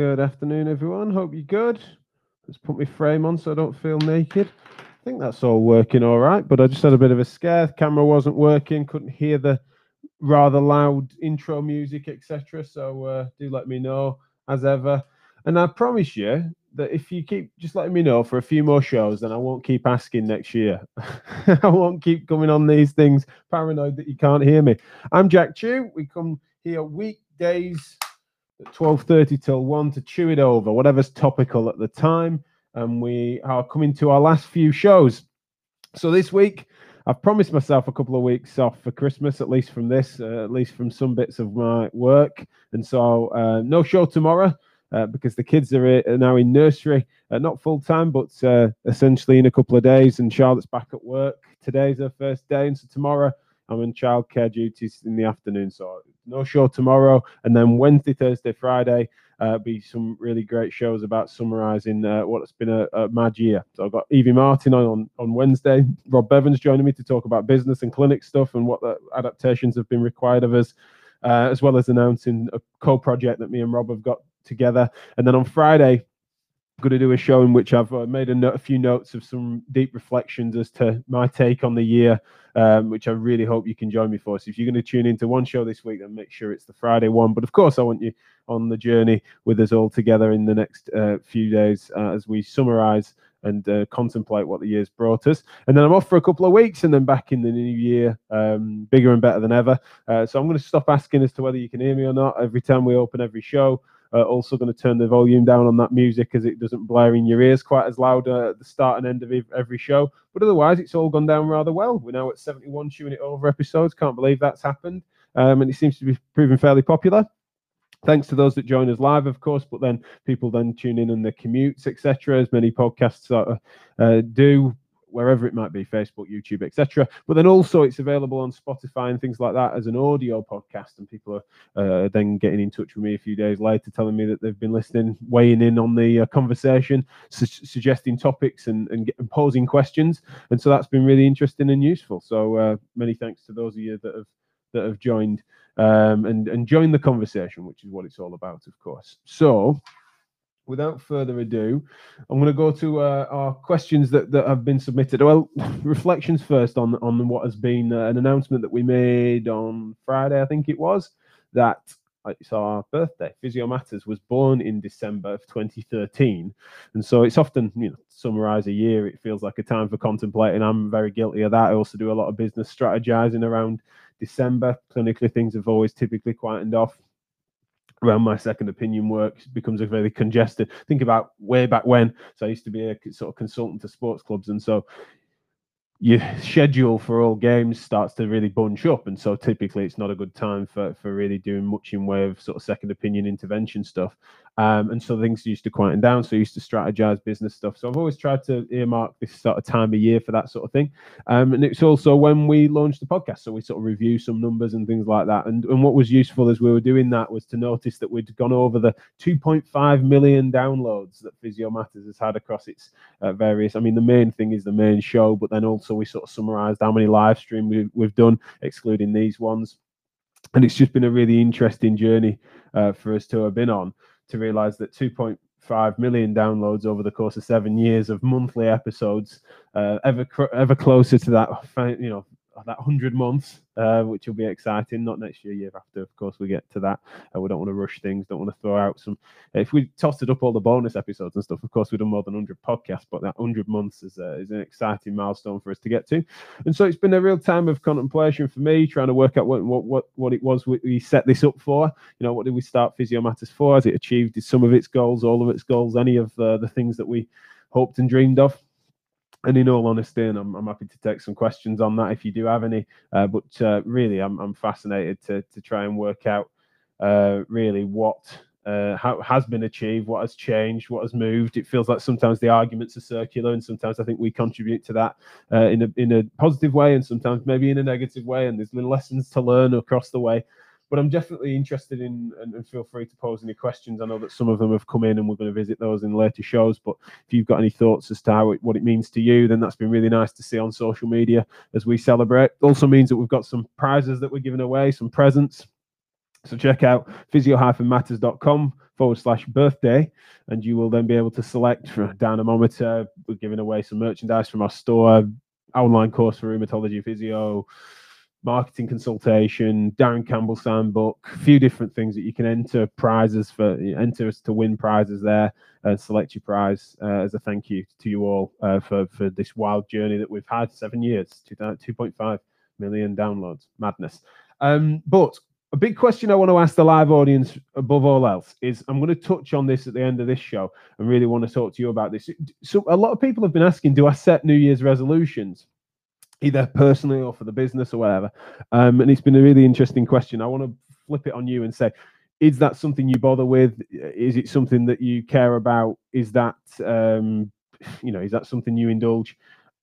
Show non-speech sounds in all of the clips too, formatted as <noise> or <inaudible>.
Good afternoon, everyone. Hope you're good. Let's put my frame on so I don't feel naked. I think that's all working all right, but I just had a bit of a scare. The camera wasn't working, couldn't hear the rather loud intro music, etc. So uh, do let me know as ever. And I promise you that if you keep just letting me know for a few more shows, then I won't keep asking next year. <laughs> I won't keep coming on these things, paranoid that you can't hear me. I'm Jack Chew. We come here weekdays 12.30 till 1 to chew it over, whatever's topical at the time. And we are coming to our last few shows. So this week, I've promised myself a couple of weeks off for Christmas, at least from this, uh, at least from some bits of my work. And so uh, no show tomorrow. Uh, because the kids are, are now in nursery, uh, not full time, but uh, essentially in a couple of days. And Charlotte's back at work. Today's her first day, and so tomorrow I'm in childcare duties in the afternoon. So no show tomorrow, and then Wednesday, Thursday, Friday. Uh, be some really great shows about summarising uh, what's been a, a, mad year. So I've got Evie Martin on, on Wednesday, Rob Bevans joining me to talk about business and clinic stuff and what the adaptations have been required of us, uh, as well as announcing a co-project that me and Rob have got together. And then on Friday, going to do a show in which I've uh, made a, no- a, few notes of some deep reflections as to my take on the year, um, which I really hope you can join me for. So if you're going to tune into one show this week, then make sure it's the Friday one. But of course, I want you on the journey with us all together in the next uh, few days uh, as we summarize and uh, contemplate what the year's brought us. And then I'm off for a couple of weeks and then back in the new year, um, bigger and better than ever. Uh, so I'm going to stop asking as to whether you can hear me or not every time we open every show. Uh, also going to turn the volume down on that music as it doesn't blare in your ears quite as loud uh, at the start and end of every show. But otherwise, it's all gone down rather well. We're now at 71 chewing it over episodes. Can't believe that's happened. Um, and it seems to be proving fairly popular. Thanks to those that join us live, of course, but then people then tune in on the commutes, etc., as many podcasts uh, uh do wherever it might be facebook youtube etc but then also it's available on spotify and things like that as an audio podcast and people are uh, then getting in touch with me a few days later telling me that they've been listening weighing in on the uh, conversation su- suggesting topics and, and, and, posing questions. And so that's been really interesting and useful. So uh, many thanks to those of you that have that have joined um, and and joined the conversation which is what it's all about of course. So without further ado, I'm going to go to uh, our questions that, that have been submitted. Well, <laughs> reflections first on on what has been uh, an announcement that we made on Friday, I think it was, that uh, it's our birthday. Physio Matters was born in December of 2013, and so it's often you know summarize a year. It feels like a time for contemplating. I'm very guilty of that. I also do a lot of business strategizing around December. Clinically, things have always typically quietened off around my second opinion work becomes a very congested. Think about way back when. So I used to be a sort of consultant to sports clubs, and so your schedule for all games starts to really bunch up and so typically it's not a good time for for really doing much in way of sort of second opinion intervention stuff um, and so things used to quieten down so I used to strategize business stuff. So i've always tried to earmark this sort of time of year for that sort of thing. Um, and it's also when we launched the podcast so we sort of review some numbers and things like that. And, and what was useful as we were doing that was to notice that we'd gone over the 2.5 million downloads that physio matters has had across its uh, various i mean the main thing is the main show but then also we sort of summarized how many live stream we've, we've done, excluding these ones. And it's just been a really interesting journey uh, for us to have been on to realize that 2.5 million downloads over the course of seven years of monthly episodes, uh, ever ever closer to that, you know, that 100 months, uh, which will be exciting. Not next year, year after, of course, we get to that. Uh, we don't want to rush things, don't want to throw out some. If we tossed it up all the bonus episodes and stuff, of course, we've done more than 100 podcasts, but that 100 months is, uh, is an exciting milestone for us to get to. And so it's been a real time of contemplation for me, trying to work out what, what, what, it was we set this up for. You know, what did we start Physio Matters for? Has it achieved some of its goals, all of its goals, any of uh, the things that we hoped and dreamed of? And in all honesty, and I'm, I'm happy to take some questions on that if you do have any. Uh, but uh, really, I'm, I'm fascinated to to try and work out uh, really what uh, how has been achieved, what has changed, what has moved. It feels like sometimes the arguments are circular, and sometimes I think we contribute to that uh, in a in a positive way, and sometimes maybe in a negative way. And there's been lessons to learn across the way but I'm definitely interested in, and, and, feel free to pose any questions. I know that some of them have come in, and we're going to visit those in later shows. But if you've got any thoughts as to how it, what it means to you, then that's been really nice to see on social media as we celebrate. Also means that we've got some prizes that we're giving away, some presents. So check out physio-matters.com forward slash birthday, and you will then be able to select for a dynamometer. Uh, we're giving away some merchandise from our store, online course for rheumatology physio, marketing consultation, Darren Campbell handbook, a few different things that you can enter prizes for, enter us to win prizes there and select your prize uh, as a thank you to you all uh, for, for this wild journey that we've had seven years, 2.5 million downloads, madness. Um, but a big question I want to ask the live audience above all else is I'm going to touch on this at the end of this show and really want to talk to you about this. So, a lot of people have been asking, do I set New Year's resolutions? Either personally or for the business or whatever. Um, and it's been a really interesting question. I want to flip it on you and say, is that something you bother with? Is it something that you care about? Is that, um, you know, is that something you indulge?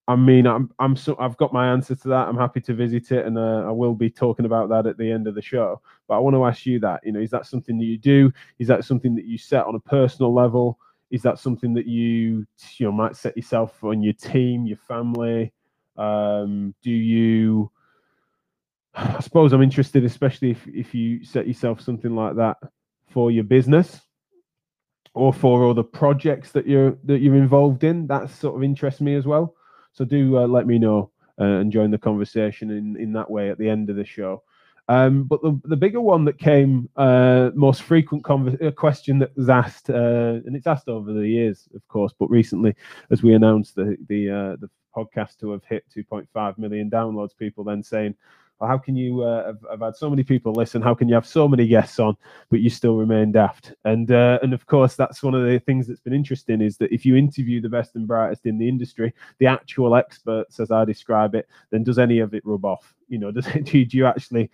I mean, I'm I'm so I've got my answer to that. I'm happy to visit it, and uh, I will be talking about that at the end of the show. But I want to ask you that. You know, is that something that you do? Is that something that you set on a personal level? Is that something that you you know might set yourself on your team, your family? Um, do you? I suppose I'm interested, especially if if you set yourself something like that for your business or for other projects that you're that you're involved in. That sort of interests me as well. So do uh, let me know uh, and join the conversation in, in that way at the end of the show. Um, but the, the bigger one that came, uh, most frequent conver- uh, question that was asked, uh, and it's asked over the years, of course, but recently, as we announced the the uh, the podcast to have hit 2.5 million downloads, people then saying, well, how can you uh, have, have, had so many people listen? How can you have so many guests on, but you still remain daft? And uh, and of course, that's one of the things that's been interesting is that if you interview the best and brightest in the industry, the actual experts, as I describe it, then does any of it rub off? You know, <laughs> does it, do you actually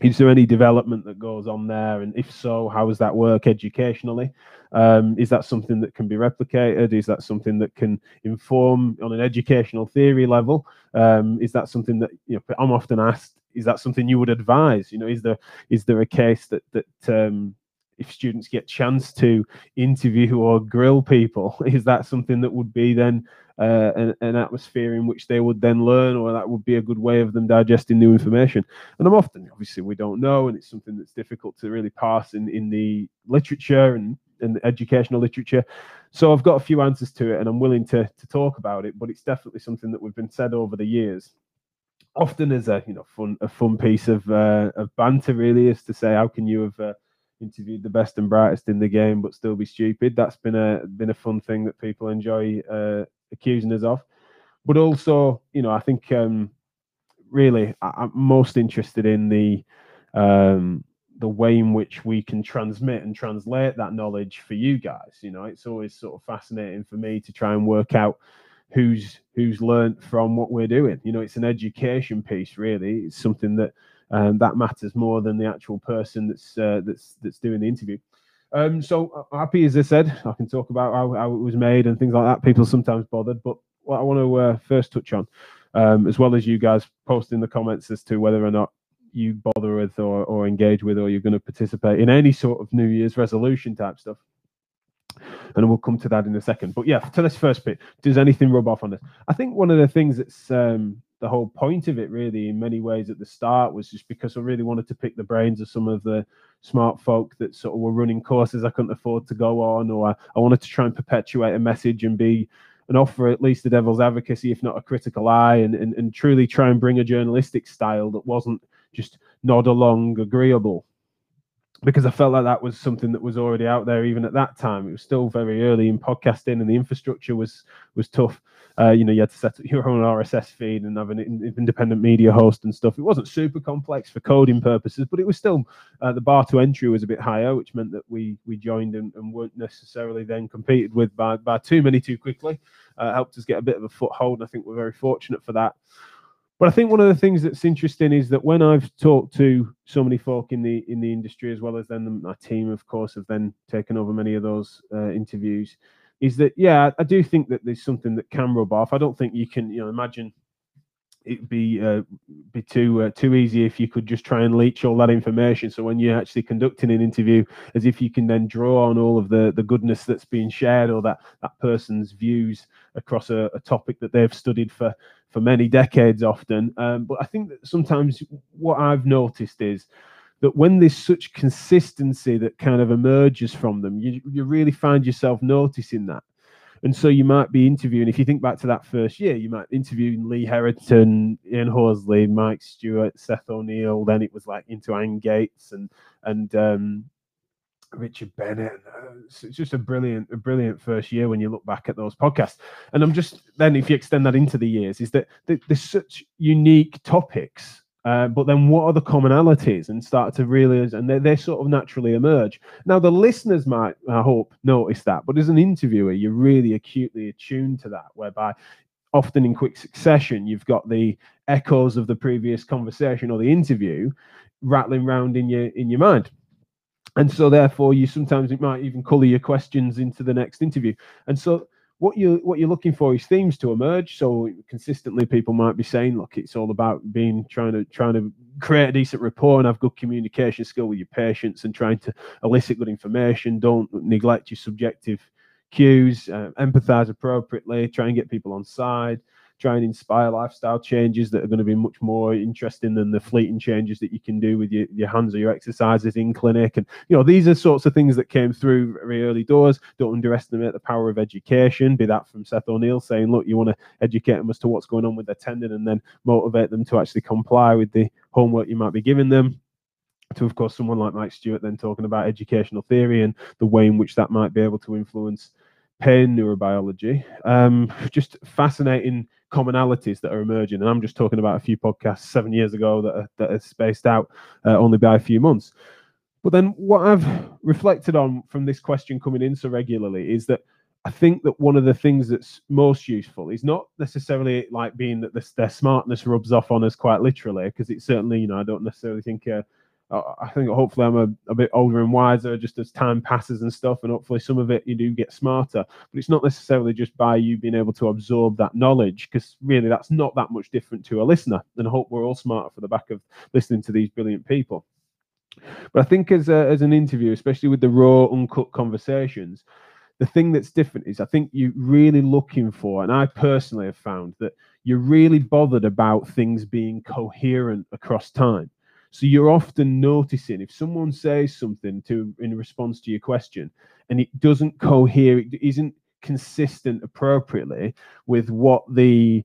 is there any development that goes on there? And if so how does that work educationally? Um, is that something that can be replicated? Is that something that can inform on an educational theory level? Um, is that something that you know i'm often asked is that something you would advise? You know is there is there a case that that um, if students get chance to interview or grill people <laughs> is that something that would be then uh, an, an, atmosphere in which they would then learn, or that would be a good way of them digesting new information. And I'm often, obviously, we don't know, and it's something that's difficult to really pass in, in the literature and, and educational literature. So I've got a few answers to it, and I'm willing to to talk about it. But it's definitely something that we've been said over the years. Often as a you know fun a fun piece of uh, of banter, really, is to say how can you have uh, interviewed the best and brightest in the game but still be stupid. That's been a been a fun thing that people enjoy uh, accusing us of. But also, you know, I think um, really I, am most interested in the um, the way in which we can transmit and translate that knowledge for you guys. You know, it's always sort of fascinating for me to try and work out who's who's learned from what we're doing. You know, it's an education piece, really. It's something that um, that matters more than the actual person that's uh, that's that's doing the interview. Um, so uh, happy as I said, I can talk about how, how, it was made and things like that. People sometimes bothered, but what I want to uh, first touch on, um, as well as you guys post in the comments as to whether or not you bother with or, or engage with or you're going to participate in any sort of New Year's resolution type stuff. And we'll come to that in a second. But yeah, to this first bit, does anything rub off on this? I think one of the things that's um, the whole point of it really in many ways at the start was just because I really wanted to pick the brains of some of the smart folk that sort of were running courses I couldn't afford to go on, or I, wanted to try and perpetuate a message and be and offer at least the devil's advocacy, if not a critical eye, and, and, and truly try and bring a journalistic style that wasn't just nod along agreeable because I felt like that was something that was already out there even at that time. It was still very early in podcasting, and the infrastructure was was tough. Uh, you know, you had to set up your own RSS feed and have an independent media host and stuff. It wasn't super complex for coding purposes, but it was still uh, the bar to entry was a bit higher, which meant that we we joined and, and weren't necessarily then competed with by by too many too quickly. Uh, helped us get a bit of a foothold, and I think we're very fortunate for that. But I think one of the things that's interesting is that when I've talked to so many folk in the in the industry, as well as then my team, of course, have then taken over many of those uh, interviews, is that yeah, I do think that there's something that can rub off. I don't think you can, you know, imagine it'd be uh, be too uh, too easy if you could just try and leach all that information. So when you're actually conducting an interview, as if you can then draw on all of the the goodness that's being shared or that that person's views across a, a topic that they've studied for for many decades often. Um, but I think that sometimes what I've noticed is that when there's such consistency that kind of emerges from them, you, you really find yourself noticing that. And so you might be interviewing, if you think back to that first year, you might interview Lee Herrington, Ian Horsley, Mike Stewart, Seth O'Neill. Then it was like into Ann Gates and and um, Richard Bennett. Uh, it's just a brilliant, a brilliant first year when you look back at those podcasts. And I'm just then, if you extend that into the years, is that there's such unique topics. Uh, but then, what are the commonalities? And start to realize, and they, they sort of naturally emerge. Now, the listeners might, I hope, notice that. But as an interviewer, you're really acutely attuned to that, whereby often in quick succession, you've got the echoes of the previous conversation or the interview rattling around in your in your mind and so therefore you sometimes it might even color your questions into the next interview and so what you what you're looking for is themes to emerge. So consistently people might be saying look it's all about being trying to trying to create a decent rapport and have good communication skill with your patients and trying to elicit good information. Don't neglect your subjective cues uh, empathize appropriately try and get people on side try and inspire lifestyle changes that are going to be much more interesting than the fleeting changes that you can do with your, your hands or your exercises in clinic. And, you know, these are sorts of things that came through very early doors. Don't underestimate the power of education, be that from Seth O'Neill saying, look, you want to educate them as to what's going on with their tendon and then motivate them to actually comply with the homework you might be giving them to of course someone like Mike Stewart then talking about educational theory and the way in which that might be able to influence pain neurobiology. Um, just fascinating commonalities that are emerging. And I'm just talking about a few podcasts seven years ago that are, that are spaced out uh, only by a few months. But then what I've reflected on from this question coming in so regularly is that I think that one of the things that's most useful is not necessarily like being that this, their smartness rubs off on us quite literally, because it's certainly, you know, I don't necessarily think uh, I think hopefully I'm a, a, bit older and wiser just as time passes and stuff, and hopefully some of it you do get smarter. But it's not necessarily just by you being able to absorb that knowledge, because really that's not that much different to a listener. And I hope we're all smarter for the back of listening to these brilliant people. But I think as a, as an interview, especially with the raw, uncut conversations, the thing that's different is I think you're really looking for, and I personally have found that you're really bothered about things being coherent across time. So you're often noticing if someone says something to in response to your question and it doesn't cohere, it isn't consistent appropriately with what the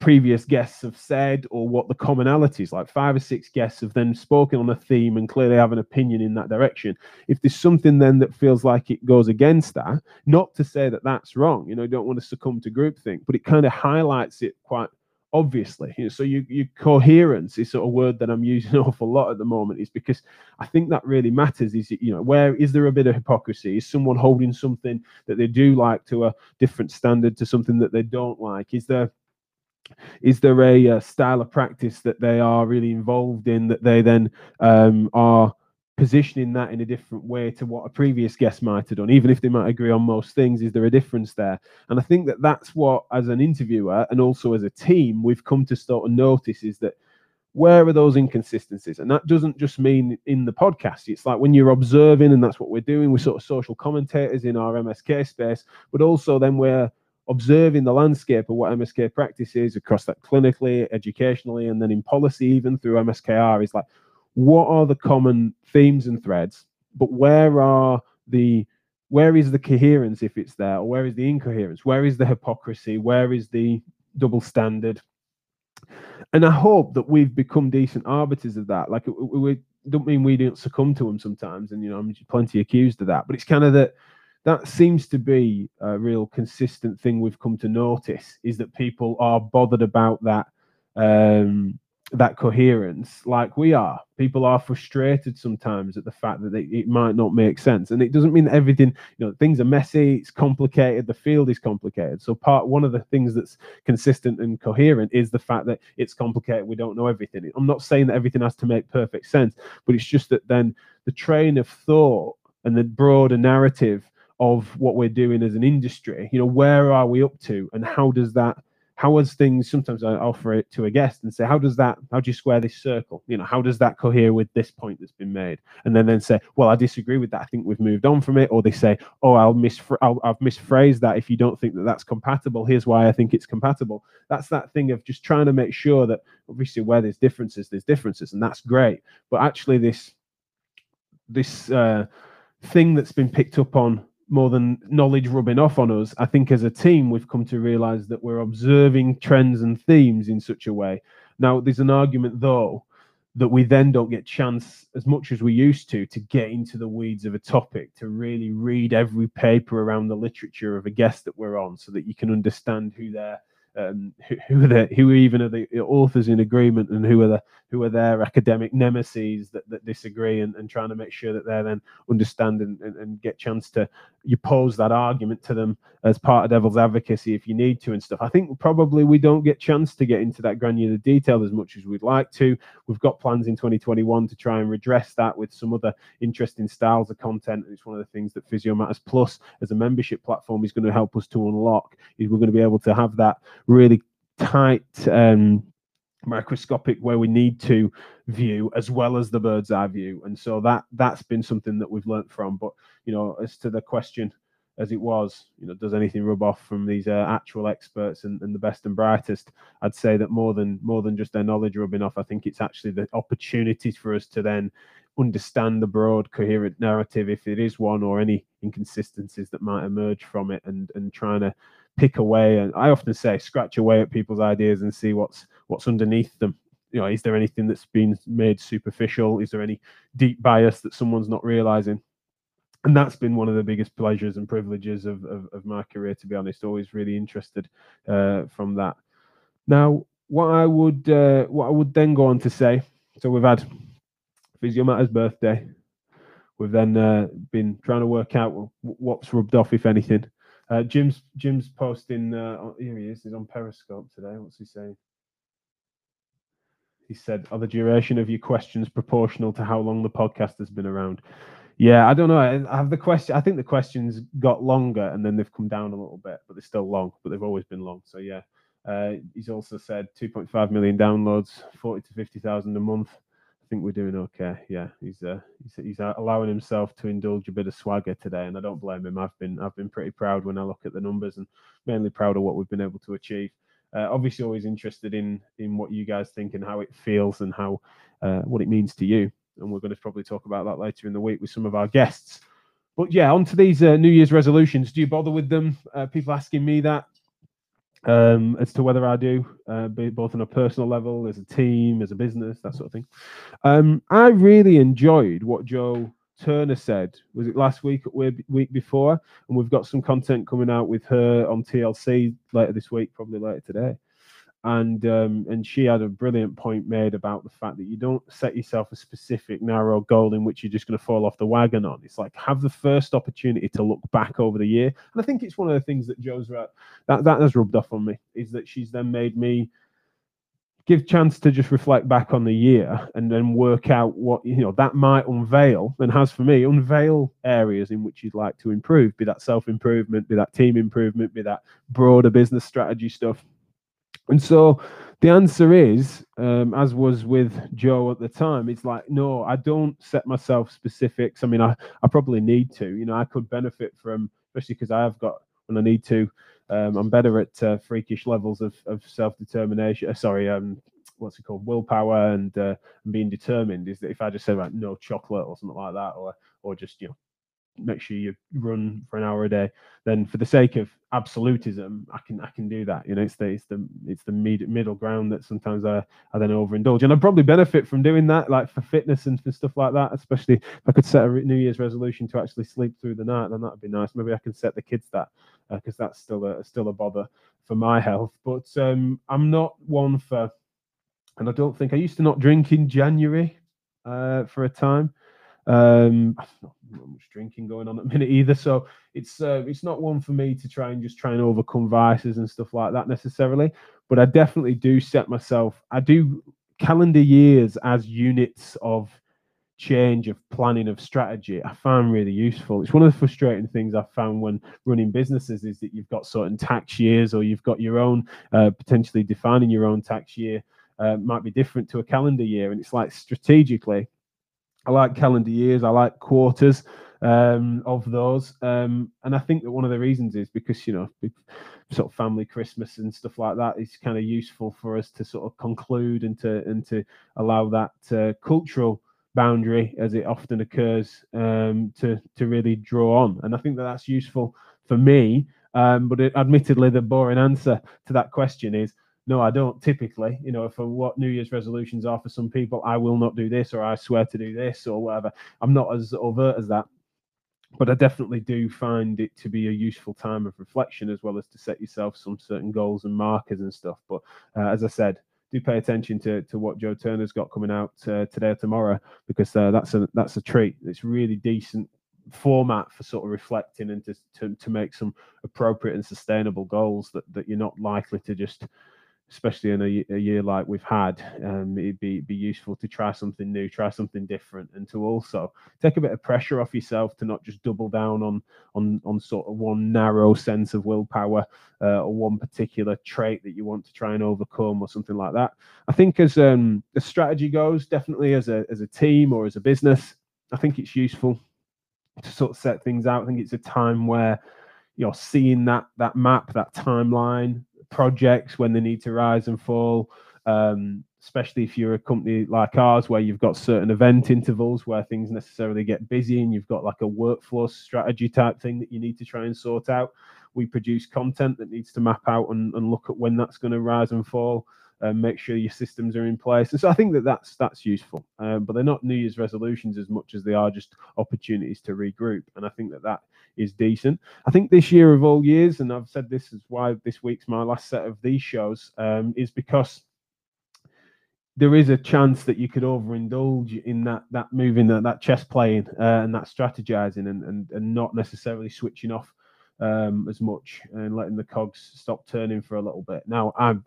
previous guests have said or what the commonalities like five or six guests have then spoken on a theme and clearly have an opinion in that direction. If there's something then that feels like it goes against that not to say that that's wrong you know don't want to succumb to groupthink but it kind of highlights it quite obviously. You know, so you, your coherence is sort of word that I'm using an awful lot at the moment is because I think that really matters. Is you know where is there a bit of hypocrisy? Is someone holding something that they do like to a different standard to something that they don't like? Is there is there a, a style of practice that they are really involved in that they then um, are positioning that in a different way to what a previous guest might have done even if they might agree on most things is there a difference there? And i think that that's what as an interviewer and also as a team we've come to sort of notice is that where are those inconsistencies? And that doesn't just mean in the podcast. It's like when you're observing and that's what we're doing we're sort of social commentators in our msk space but also then we're observing the landscape of what msk practice is across that clinically educationally and then in policy even through mskr is like what are the common themes and threads, but where are the where is the coherence if it's there, or where is the incoherence? Where is the hypocrisy? Where is the double standard? And I hope that we've become decent arbiters of that. Like we, don't mean we don't succumb to them sometimes, and you know I'm plenty accused of that. But it's kind of that that seems to be a real consistent thing we've come to notice is that people are bothered about that um, that coherence like we are people are frustrated sometimes at the fact that they, it might not make sense. And it doesn't mean everything you know things are messy it's complicated the field is complicated. So part one of the things that's consistent and coherent is the fact that it's complicated we don't know everything. I'm not saying that everything has to make perfect sense but it's just that then the train of thought and the broader narrative of what we're doing as an industry you know where are we up to and how does that how was things sometimes i offer it to a guest and say how does that how do you square this circle? You know how does that cohere with this point that's been made? And then then say well i disagree with that. I think we've moved on from it. Or they say oh i'll mis I'll, i've misphrased that if you don't think that that's compatible. Here's why i think it's compatible. That's that thing of just trying to make sure that obviously where there's differences there's differences and that's great. But actually this this uh, thing that's been picked up on more than knowledge rubbing off on us. I think as a team, we've come to realize that we're observing trends and themes in such a way. Now, there's an argument though that we then don't get chance as much as we used to to get into the weeds of a topic to really read every paper around the literature of a guest that we're on so that you can understand who they're um, who, who, are the, who even are the authors in agreement and who are the who are their academic nemesis that, that disagree and, and trying to make sure that they're then understand and, and, get chance to you pose that argument to them as part of devil's advocacy if you need to and stuff. I think probably we don't get chance to get into that granular detail as much as we'd like to. We've got plans in 2021 to try and redress that with some other interesting styles of content. It's one of the things that Physio Matters Plus as a membership platform is going to help us to unlock. Is we're going to be able to have that really tight um, microscopic where we need to view as well as the bird's eye view. And so that that's been something that we've learned from. But you know as to the question as it was you know does anything rub off from these uh, actual experts and, and the best and brightest? I'd say that more than more than just their knowledge rubbing off i think it's actually the opportunities for us to then understand the broad coherent narrative if it is one or any inconsistencies that might emerge from it and and trying to pick away and i often say scratch away at people's ideas and see what's what's underneath them. You know is there anything that's been made superficial? Is there any deep bias that someone's not realizing? And that's been one of the biggest pleasures and privileges of, of, of my career to be honest always really interested uh, from that. Now what i would uh, what i would then go on to say so we've had physio matters birthday we've then uh, been trying to work out what's rubbed off if anything uh, Jim's Jim's posting. Uh, here he is. He's on Periscope today. What's he saying? He said, "Are the duration of your questions proportional to how long the podcast has been around?" Yeah, I don't know. I have the question. I think the questions got longer and then they've come down a little bit, but they're still long. But they've always been long. So yeah. Uh, he's also said 2.5 million downloads, 40 to 50,000 a month. Think we're doing okay. Yeah, he's uh, he's, he's allowing himself to indulge a bit of swagger today, and I don't blame him. I've been I've been pretty proud when I look at the numbers, and mainly proud of what we've been able to achieve. Uh, obviously, always interested in in what you guys think and how it feels and how uh, what it means to you. And we're going to probably talk about that later in the week with some of our guests. But yeah, on to these uh, New Year's resolutions. Do you bother with them? Uh, people asking me that um, as to whether I do, uh, both on a personal level, as a team, as a business, that sort of thing. Um, I really enjoyed what Joe Turner said. Was it last week week before? And we've got some content coming out with her on TLC later this week, probably later today and um, and she had a brilliant point made about the fact that you don't set yourself a specific narrow goal in which you're just going to fall off the wagon on. It's like have the first opportunity to look back over the year, and I think it's one of the things that Joe's that that has rubbed off on me is that she's then made me give chance to just reflect back on the year and then work out what you know that might unveil and has for me unveil areas in which you'd like to improve be that self improvement be that team improvement be that broader business strategy stuff and so the answer is, um, as was with Joe at the time, it's like, no, I don't set myself specifics. I mean, I, I probably need to. You know, I could benefit from, especially because I have got, when I need to, um, I'm better at uh, freakish levels of, of self determination. Uh, sorry, um, what's it called? Willpower and, uh, and being determined. Is that if I just say, like, no chocolate or something like that, or or just, you know, make sure you run for an hour a day then for the sake of absolutism i can i can do that. You know it's the it's the it's the mid, middle ground that sometimes i i then overindulge and i probably benefit from doing that like for fitness and, and stuff like that especially if i could set a new year's resolution to actually sleep through the night then that'd be nice. Maybe i can set the kids that because uh, that's still a still a bother for my health. But um i'm not one for and i don't think i used to not drink in january uh for a time. Um, not, much drinking going on at the minute either, so it's uh, it's not one for me to try and just try and overcome vices and stuff like that necessarily. But I definitely do set myself. I do calendar years as units of change of planning of strategy i find really useful it's one of the frustrating things i've found when running businesses is that you've got certain tax years or you've got your own uh, potentially defining your own tax year uh, might be different to a calendar year and it's like strategically I like calendar years. I like quarters um, of those. Um, and I think that one of the reasons is because, you know, sort of family Christmas and stuff like that is kind of useful for us to sort of conclude and to and to allow that uh, cultural boundary as it often occurs um, to to really draw on and i think that that's useful for me um, but it, admittedly the boring answer to that question is no i don't typically you know for what new year's resolutions are for some people i will not do this or i swear to do this or whatever i'm not as overt as that but I definitely do find it to be a useful time of reflection as well as to set yourself some certain goals and markers and stuff. But uh, as I said, do pay attention to to what Joe Turner's got coming out uh, today or tomorrow because uh, that's a that's a treat. It's really decent format for sort of reflecting and to, to to make some appropriate and sustainable goals that that you're not likely to just especially in a, a year like we've had, um, it'd be be useful to try something new, try something different, and to also take a bit of pressure off yourself to not just double down on on on sort of one narrow sense of willpower uh, or one particular trait that you want to try and overcome or something like that. I think as um, a strategy goes, definitely as a as a team or as a business, I think it's useful to sort of set things out. I think it's a time where you're seeing that that map, that timeline, projects when they need to rise and fall. Um, especially if you're a company like ours where you've got certain event intervals where things necessarily get busy and you've got like a workflow strategy type thing that you need to try and sort out. We produce content that needs to map out and, and look at when that's going to rise and fall and make sure your systems are in place. And so I think that that's that's useful. Um, but they're not New Year's resolutions as much as they are just opportunities to regroup. And I think that that is decent. I think this year of all years, and I've said this is why this week's my last set of these shows, um, is because there is a chance that you could overindulge in that that moving that that chess playing uh, and that strategizing and, and and not necessarily switching off um, as much and letting the cogs stop turning for a little bit. Now I'm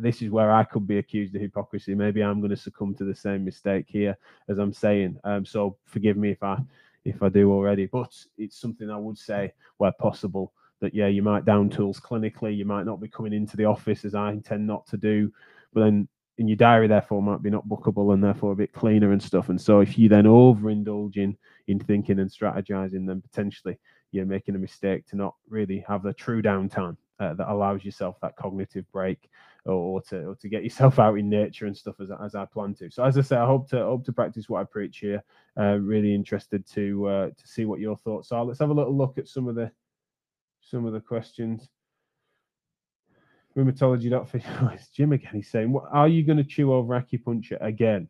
this is where I could be accused of hypocrisy. Maybe I'm going to succumb to the same mistake here as I'm saying. Um, so forgive me if I if I do already, but it's something I would say where possible that yeah, you might down tools clinically, you might not be coming into the office as I intend not to do, but then in your diary therefore might be not bookable and therefore a bit cleaner and stuff. And so if you then overindulge in in thinking and strategizing, then potentially you're making a mistake to not really have the true downtime uh, that allows yourself that cognitive break or, to or to get yourself <laughs> out in nature and stuff as, as I plan to. So as I say, I hope to hope to practice what I preach here. Uh, really interested to uh, to see what your thoughts are. Let's have a little look at some of the some of the questions. Rheumatology doctor, <laughs> oh, it's Jim again. He's saying, "What are you going to chew over acupuncture again?"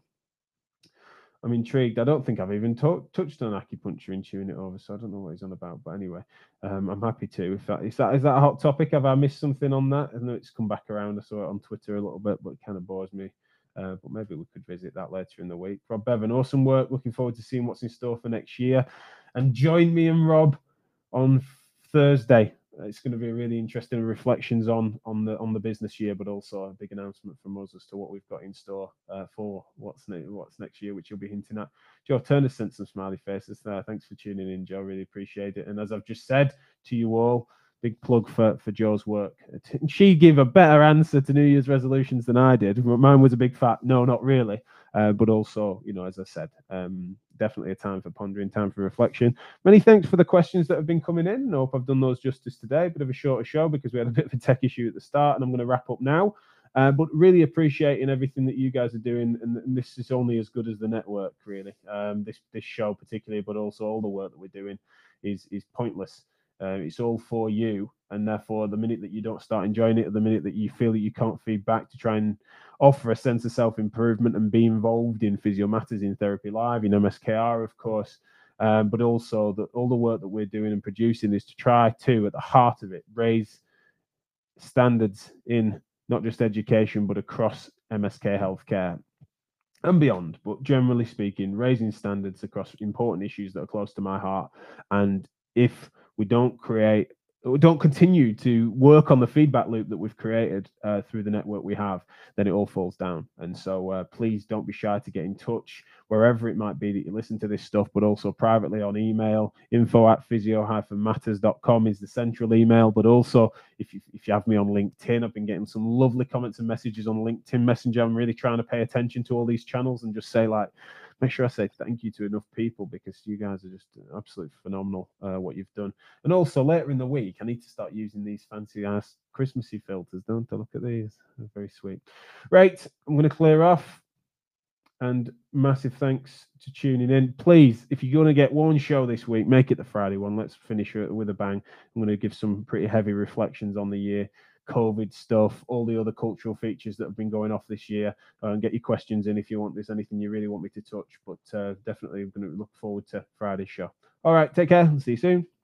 I'm intrigued. I don't think I've even talk, touched on acupuncture and chewing it over, so I don't know what he's on about. But anyway, um, I'm happy to. If that is that is that a hot topic? Have I missed something on that? I know it's come back around. I saw it on Twitter a little bit, but it kind of bores me. Uh, but maybe we could visit that later in the week. Rob Bevan, awesome work. Looking forward to seeing what's in store for next year. And join me and Rob on Thursday it's going to be a really interesting reflections on on the on the business year, but also a big announcement from us as to what we've got in store uh, for what's ne- what's next year, which you'll be hinting at. Joe Turner sent some smiley faces there. Thanks for tuning in, Joe. Really appreciate it. And as I've just said to you all, big plug for for Joe's work. <laughs> She gave a better answer to New Year's resolutions than I did. Mine was a big fat no, not really. Uh, but also, you know, as I said, um, definitely a time for pondering, time for reflection. Many thanks for the questions that have been coming in. I hope I've done those justice today. Bit of a shorter show because we had a <laughs> bit of a tech issue at the start, and I'm going to wrap up now. Uh, but really appreciating everything that you guys are doing, and, and this is only as good as the network, really. Um, this this show particularly, but also all the work that we're doing is is pointless uh, it's all for you, and therefore, the minute that you don't start enjoying it, or the minute that you feel that you can't feed back to try and offer a sense of self improvement and be involved in Physio Matters in Therapy Live, in MSKR, of course, um, but also that all the work that we're doing and producing is to try to, at the heart of it, raise standards in not just education but across MSK healthcare and beyond. But generally speaking, raising standards across important issues that are close to my heart. And if we don't create we don't continue to work on the feedback loop that we've created uh, through the network we have, then it all falls down. And so uh, please don't be shy to get in touch wherever it might be that you listen to this stuff, but also privately on email. Info at physio-matters.com is the central email. But also, if you, if you have me on LinkedIn, I've been getting some lovely comments and messages on LinkedIn Messenger. I'm really trying to pay attention to all these channels and just say, like, make sure I say thank you to enough people because you guys are just absolutely phenomenal uh, what you've done. And also later in the week, I need to start using these fancy ass Christmassy filters. Don't I? Look at these, They're very sweet. Right, I'm going to clear off. And massive thanks to tuning in. Please, if you're going to get one show this week, make it the Friday one. Let's finish it with a bang. I'm going to give some pretty heavy reflections on the year, COVID stuff, all the other cultural features that have been going off this year. Uh, and get your questions in if you want. There's anything you really want me to touch. But uh, definitely, going to look forward to Friday's show. All right, take care. See you soon.